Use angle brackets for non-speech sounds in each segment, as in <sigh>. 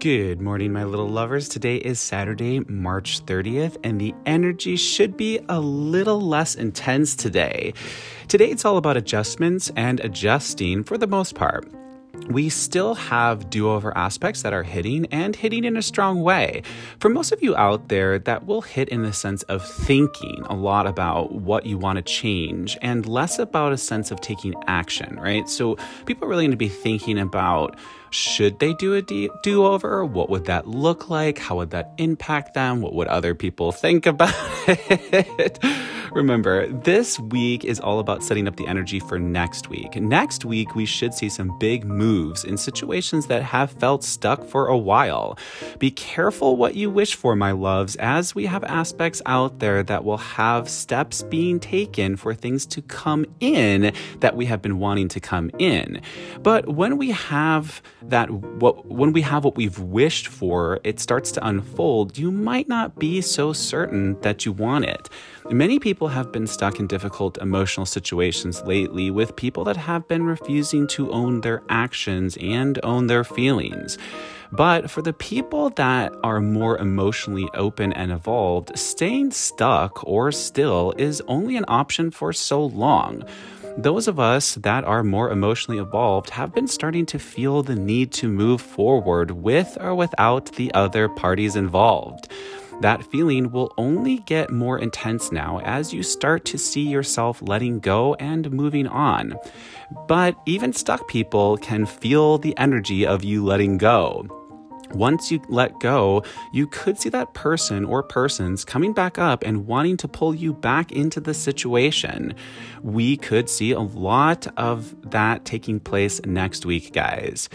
Good morning, my little lovers. Today is Saturday, March 30th, and the energy should be a little less intense today. Today, it's all about adjustments and adjusting for the most part we still have do over aspects that are hitting and hitting in a strong way. For most of you out there, that will hit in the sense of thinking a lot about what you want to change and less about a sense of taking action, right? So people are really going to be thinking about should they do a do over? What would that look like? How would that impact them? What would other people think about it? <laughs> Remember, this week is all about setting up the energy for next week. Next week, we should see some big moves in situations that have felt stuck for a while. Be careful what you wish for, my loves, as we have aspects out there that will have steps being taken for things to come in that we have been wanting to come in. But when we have that what when we have what we've wished for, it starts to unfold, you might not be so certain that you want it. Many people have been stuck in difficult emotional situations lately with people that have been refusing to own their actions and own their feelings. But for the people that are more emotionally open and evolved, staying stuck or still is only an option for so long. Those of us that are more emotionally evolved have been starting to feel the need to move forward with or without the other parties involved. That feeling will only get more intense now as you start to see yourself letting go and moving on. But even stuck people can feel the energy of you letting go. Once you let go, you could see that person or persons coming back up and wanting to pull you back into the situation. We could see a lot of that taking place next week, guys.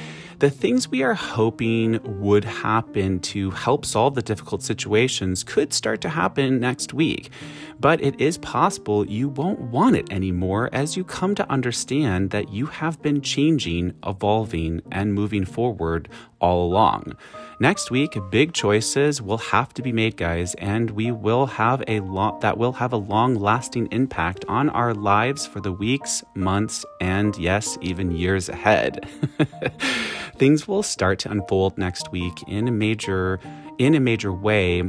The things we are hoping would happen to help solve the difficult situations could start to happen next week. But it is possible you won't want it anymore as you come to understand that you have been changing, evolving, and moving forward all along. Next week, big choices will have to be made, guys, and we will have a lot that will have a long-lasting impact on our lives for the weeks, months, and yes, even years ahead. <laughs> Things will start to unfold next week in a major in a major way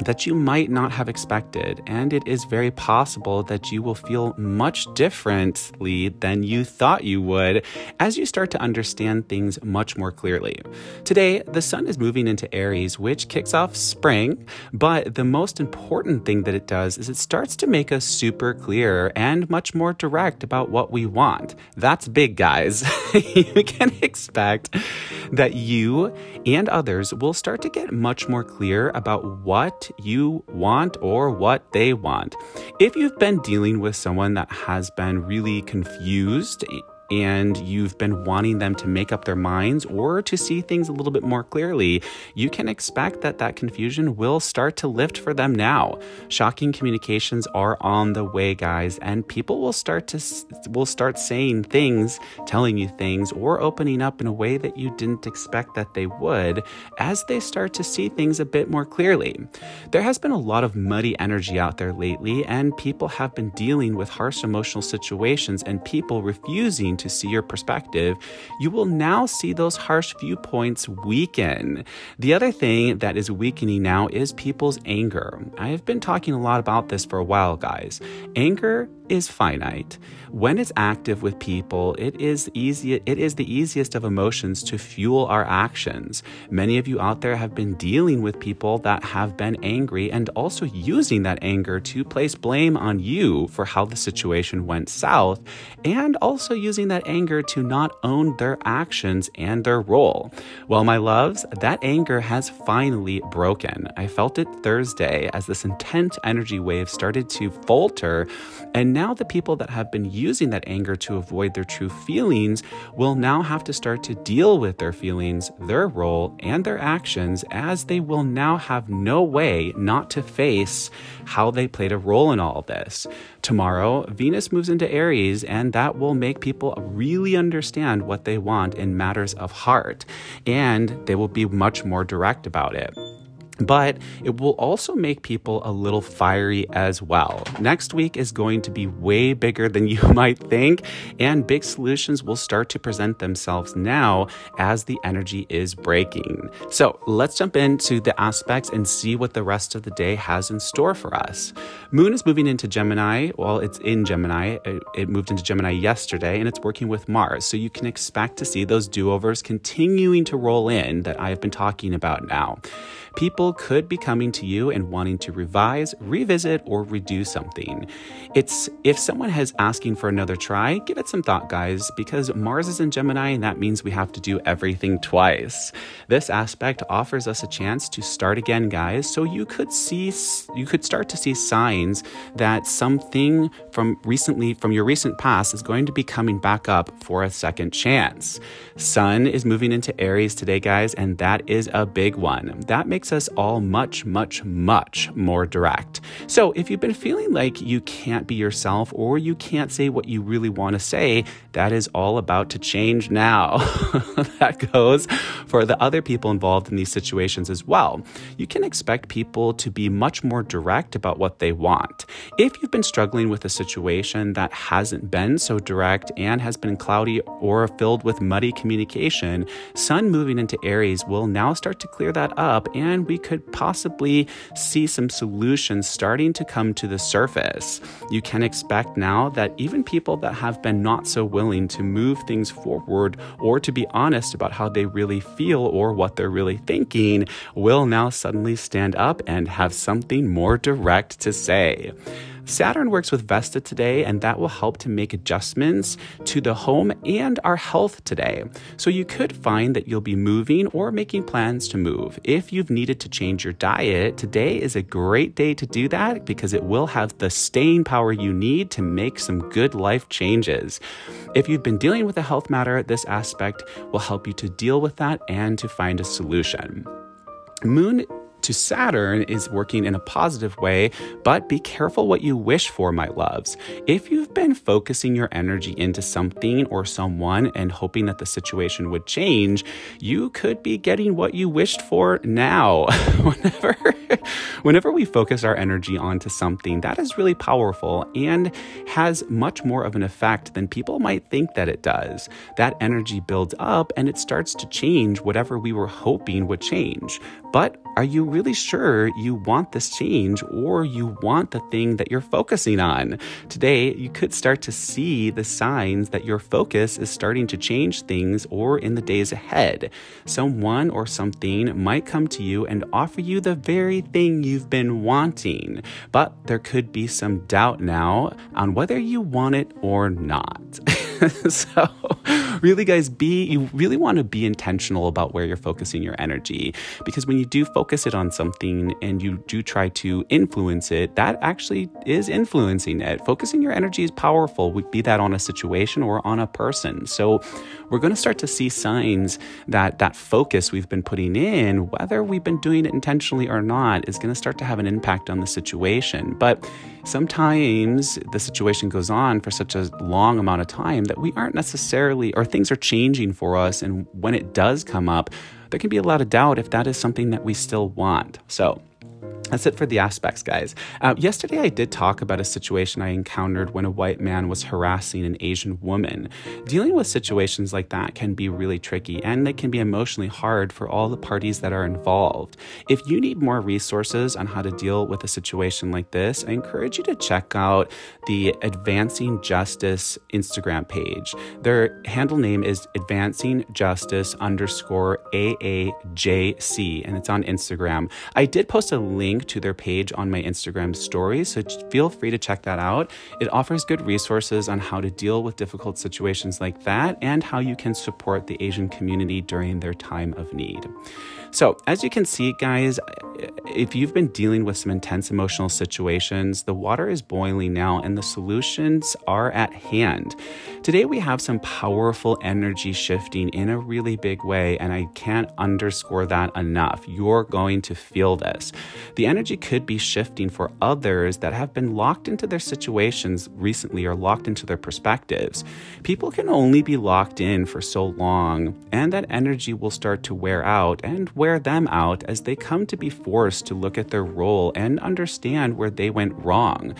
that you might not have expected, and it is very possible that you will feel much differently than you thought you would as you start to understand things much more clearly. Today, the sun is moving into Aries, which kicks off spring, but the most important thing that it does is it starts to make us super clear and much more direct about what we want. That's big, guys. <laughs> you can expect that you and others will start to get much more clear about what you want or what they want. If you've been dealing with someone that has been really confused and you've been wanting them to make up their minds or to see things a little bit more clearly, you can expect that that confusion will start to lift for them now. Shocking communications are on the way, guys, and people will start to will start saying things, telling you things or opening up in a way that you didn't expect that they would as they start to see things a bit more clearly. There has been a lot of muddy energy out there lately and people have been dealing with harsh emotional situations and people refusing to see your perspective, you will now see those harsh viewpoints weaken. The other thing that is weakening now is people's anger. I have been talking a lot about this for a while, guys. Anger is finite. When it's active with people, it is easy it is the easiest of emotions to fuel our actions. Many of you out there have been dealing with people that have been angry and also using that anger to place blame on you for how the situation went south and also using that anger to not own their actions and their role. Well, my loves, that anger has finally broken. I felt it Thursday as this intense energy wave started to falter and now the people that have been using that anger to avoid their true feelings will now have to start to deal with their feelings, their role, and their actions as they will now have no way not to face how they played a role in all of this. Tomorrow, Venus moves into Aries, and that will make people really understand what they want in matters of heart, and they will be much more direct about it. But it will also make people a little fiery as well. Next week is going to be way bigger than <laughs> you might think, and big solutions will start to present themselves now as the energy is breaking. So let's jump into the aspects and see what the rest of the day has in store for us. Moon is moving into Gemini. Well, it's in Gemini. It, moved into Gemini yesterday, and it's working with Mars. So you can expect to see those do overs continuing to roll in that I have been talking about now people could be coming to you and wanting to revise, revisit, or redo something. It's if someone has asking for another try, give it some thought, guys, because Mars is in Gemini and that means we have to do everything twice. This aspect offers us a chance to start again, guys, so you could see you could start to see signs that something from recently from your recent past is going to be coming back up for a second chance. Sun is moving into Aries today, guys, and that is a big one. That makes makes us all much, much, much more direct. So if you've been feeling like you can't be yourself or you can't say what you really want to say, that is all about to change now. <laughs> that goes for the other people involved in these situations as well. You can expect people to be much more direct about what they want. If you've been struggling with a situation that hasn't been so direct and has been cloudy or filled with muddy communication, Sun moving into Aries will now start to clear that up and we could possibly see some solutions starting to come to the surface. You can expect now that even people that have been not so willing to move things forward or to be honest about how they really feel or what they're really thinking will now suddenly stand up and have something more direct to say. Saturn works with Vesta today, and that will help to make adjustments to the home and our health today. So you could find that you'll be moving or making plans to move. If you've needed to change your diet, today is a great day to do that because it will have the staying power you need to make some good life changes. If you've been dealing with a health matter, this aspect will help you to deal with that and to find a solution. Moon to Saturn is working in a positive way, but be careful what you wish for, my loves. If you've been focusing your energy into something or someone and hoping that the situation would change, you could be getting what you wished for now. <laughs> whenever, whenever we focus our energy onto something, that is really powerful and has much more of an effect than people might think that it does. That energy builds up and it starts to change whatever we were hoping would change. But are you really sure you want this change or you want the thing that you're focusing on? Today, you could start to see the signs that your focus is starting to change things or in the days ahead. Someone or something might come to you and offer you the very thing you've been wanting, but there could be some doubt now on whether you want it or not. <laughs> so, really, guys, be you really want to be intentional about where you're focusing your energy because when you do focus it on something and you do try to influence it, that actually is influencing it. Focusing your energy is powerful, be that on a situation or on a person. So, we're going to start to see signs that that focus we've been putting in, whether we've been doing it intentionally or not, is going to start to have an impact on the situation. But sometimes the situation goes on for such a long amount of time that we aren't necessarily, or things are changing for us. And when it does come up, there can be a lot of doubt if that is something that we still want. So, that's it for the aspects, guys. Uh, yesterday, I did talk about a situation I encountered when a white man was harassing an Asian woman. Dealing with situations like that can be really tricky and they can be emotionally hard for all the parties that are involved. If you need more resources on how to deal with a situation like this, I encourage you to check out the Advancing Justice Instagram page. Their handle name is Advancing Justice underscore AAJC, and it's on Instagram. I did post a link to their page on my Instagram stories, so feel free to check that out. It offers good resources on how to deal with difficult situations like that and how you can support the Asian community during their time of need. So, as you can see, guys, if you've been dealing with some intense emotional situations, the water is boiling now and the solutions are at hand. Today, we have some powerful energy shifting in a really big way, and I can't underscore that enough. You're going to feel this. The energy could be shifting for others that have been locked into their situations recently or locked into their perspectives. People can only be locked in for so long, and that energy will start to wear out and wear them out as they come to be forced to look at their role and understand where they went wrong.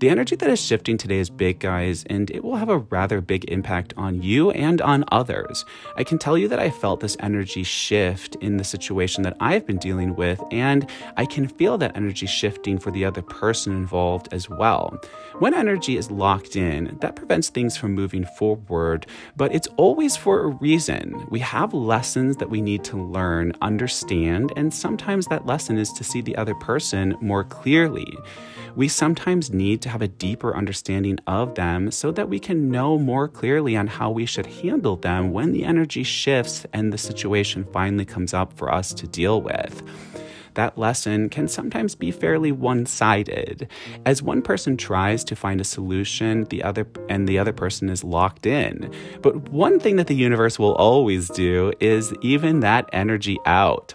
The energy that is shifting today is big, guys, and it will have a rather big impact on you and on others. I can tell you that I felt this energy shift in the situation that I've been dealing with, and I can feel that energy shifting for the other person involved as well. When energy is locked in, that prevents things from moving forward, but it's always for a reason. We have lessons that we need to learn, understand, and sometimes that lesson is to see the other person more clearly we sometimes need to have a deeper understanding of them so that we can know more clearly on how we should handle them when the energy shifts and the situation finally comes up for us to deal with that lesson can sometimes be fairly one-sided. As one person tries to find a solution, the other and the other person is locked in. But one thing that the universe will always do is even that energy out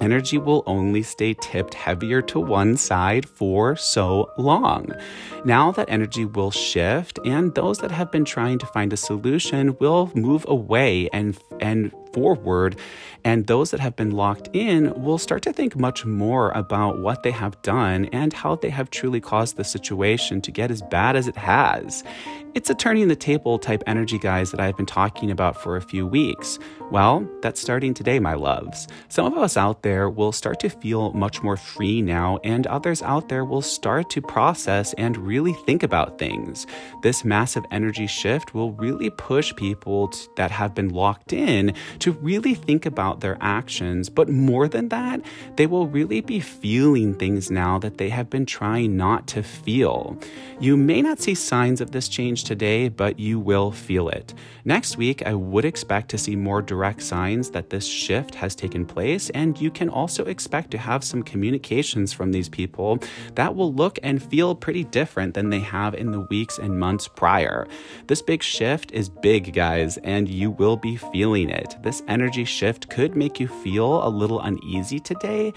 energy will only stay tipped heavier to one side for so long. Now that energy will shift, and those that have been trying to find a solution will move away and and forward. And those that have been locked in will start to think much more about what they have done and how they have truly caused the situation to get as bad as it has. It's a turning the table type energy, guys, that I've been talking about for a few weeks. Well, that's starting today, my loves. Some of us out there will start to feel much more free now, and others out there will start to process and really think about things. This massive energy shift will really push people that have been locked in to really think about their actions. But more than that, they will really be feeling things now that they have been trying not to feel. You may not see signs of this change today, but you will feel it. Next week, I would expect to see more direct signs that this shift has taken place, and you can also expect to have some communications from these people that will look and feel pretty different than they have in the weeks and months prior. This big shift is big, guys, and you will be feeling it this energy shift could make you feel a little uneasy today.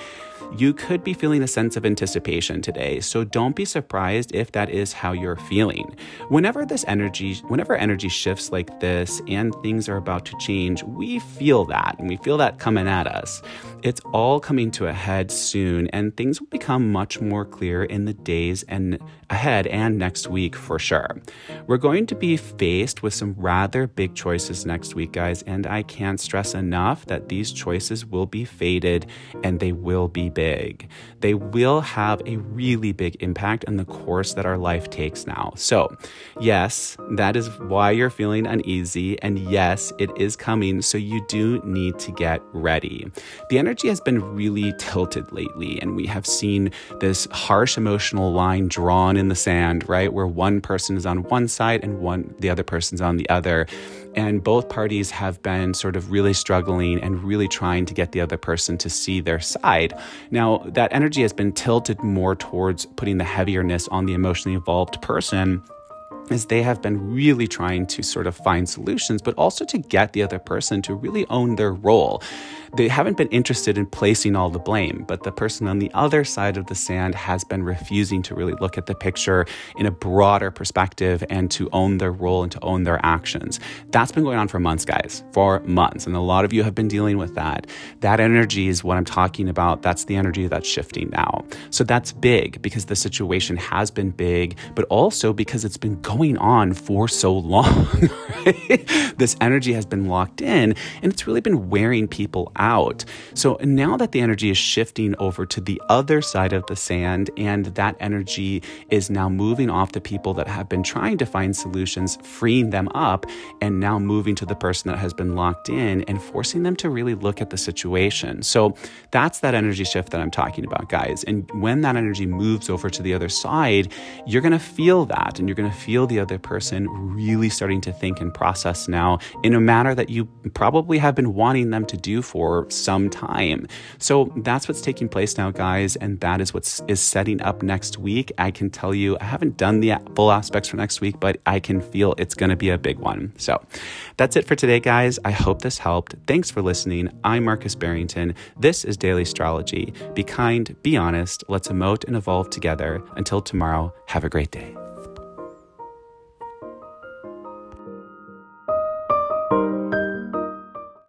You could be feeling a sense of anticipation today, so don't be surprised if that is how you're feeling. Whenever this energy, whenever energy shifts like this and things are about to change, we feel that and we feel that coming at us. It's all coming to a head soon, and things will become much more clear in the days and ahead and next week for sure. We're going to be faced with some rather big choices next week, guys, and I can't stress enough that these choices will be faded and they will be big. They will have a really big impact on the course that our life takes now. So, yes, that is why you're feeling uneasy. And yes, it is coming. So, you do need to get ready. The energy has been really tilted lately, and we have seen this harsh emotional line drawn in the sand, right? Where one person is on one side and one the other person's on the other. And both parties have been sort of really struggling and really trying to get the other person to see their side. Now, that energy has been tilted more towards putting the heavierness on the emotionally involved person is they have been really trying to sort of find solutions, but also to get the other person to really own their role they haven't been interested in placing all the blame, but the person on the other side of the sand has been refusing to really look at the picture in a broader perspective and to own their role and to own their actions. That's been going on for months, guys, for months. And a lot of you have been dealing with that. That energy is what I'm talking about. That's the energy that's shifting now. So that's big because the situation has been big, but also because it's been going on for so long. <laughs> This energy has been locked in and it's really been wearing people out. So now that the energy is shifting over to the other side of the sand, and that energy is now moving off the people that have been trying to find solutions, freeing them up, and now moving to the person that has been locked in and forcing them to really look at the situation. So that's that energy shift that I'm talking about, guys. And when that energy moves over to the other side, you're going to feel that and you're going to feel feel the other person really starting to think and process now in a manner that you probably have been wanting them to do for some time. So that's what's taking place now, guys, and that is what is setting up next week. I can tell you, I haven't done the full aspects for next week, but I can feel it's going to be a big one. So that's it for today, guys. I hope this helped. Thanks for listening. I'm Marcus Barrington. This is Daily Astrology. Be kind, be honest, let's emote and evolve together. Until tomorrow, have a great day.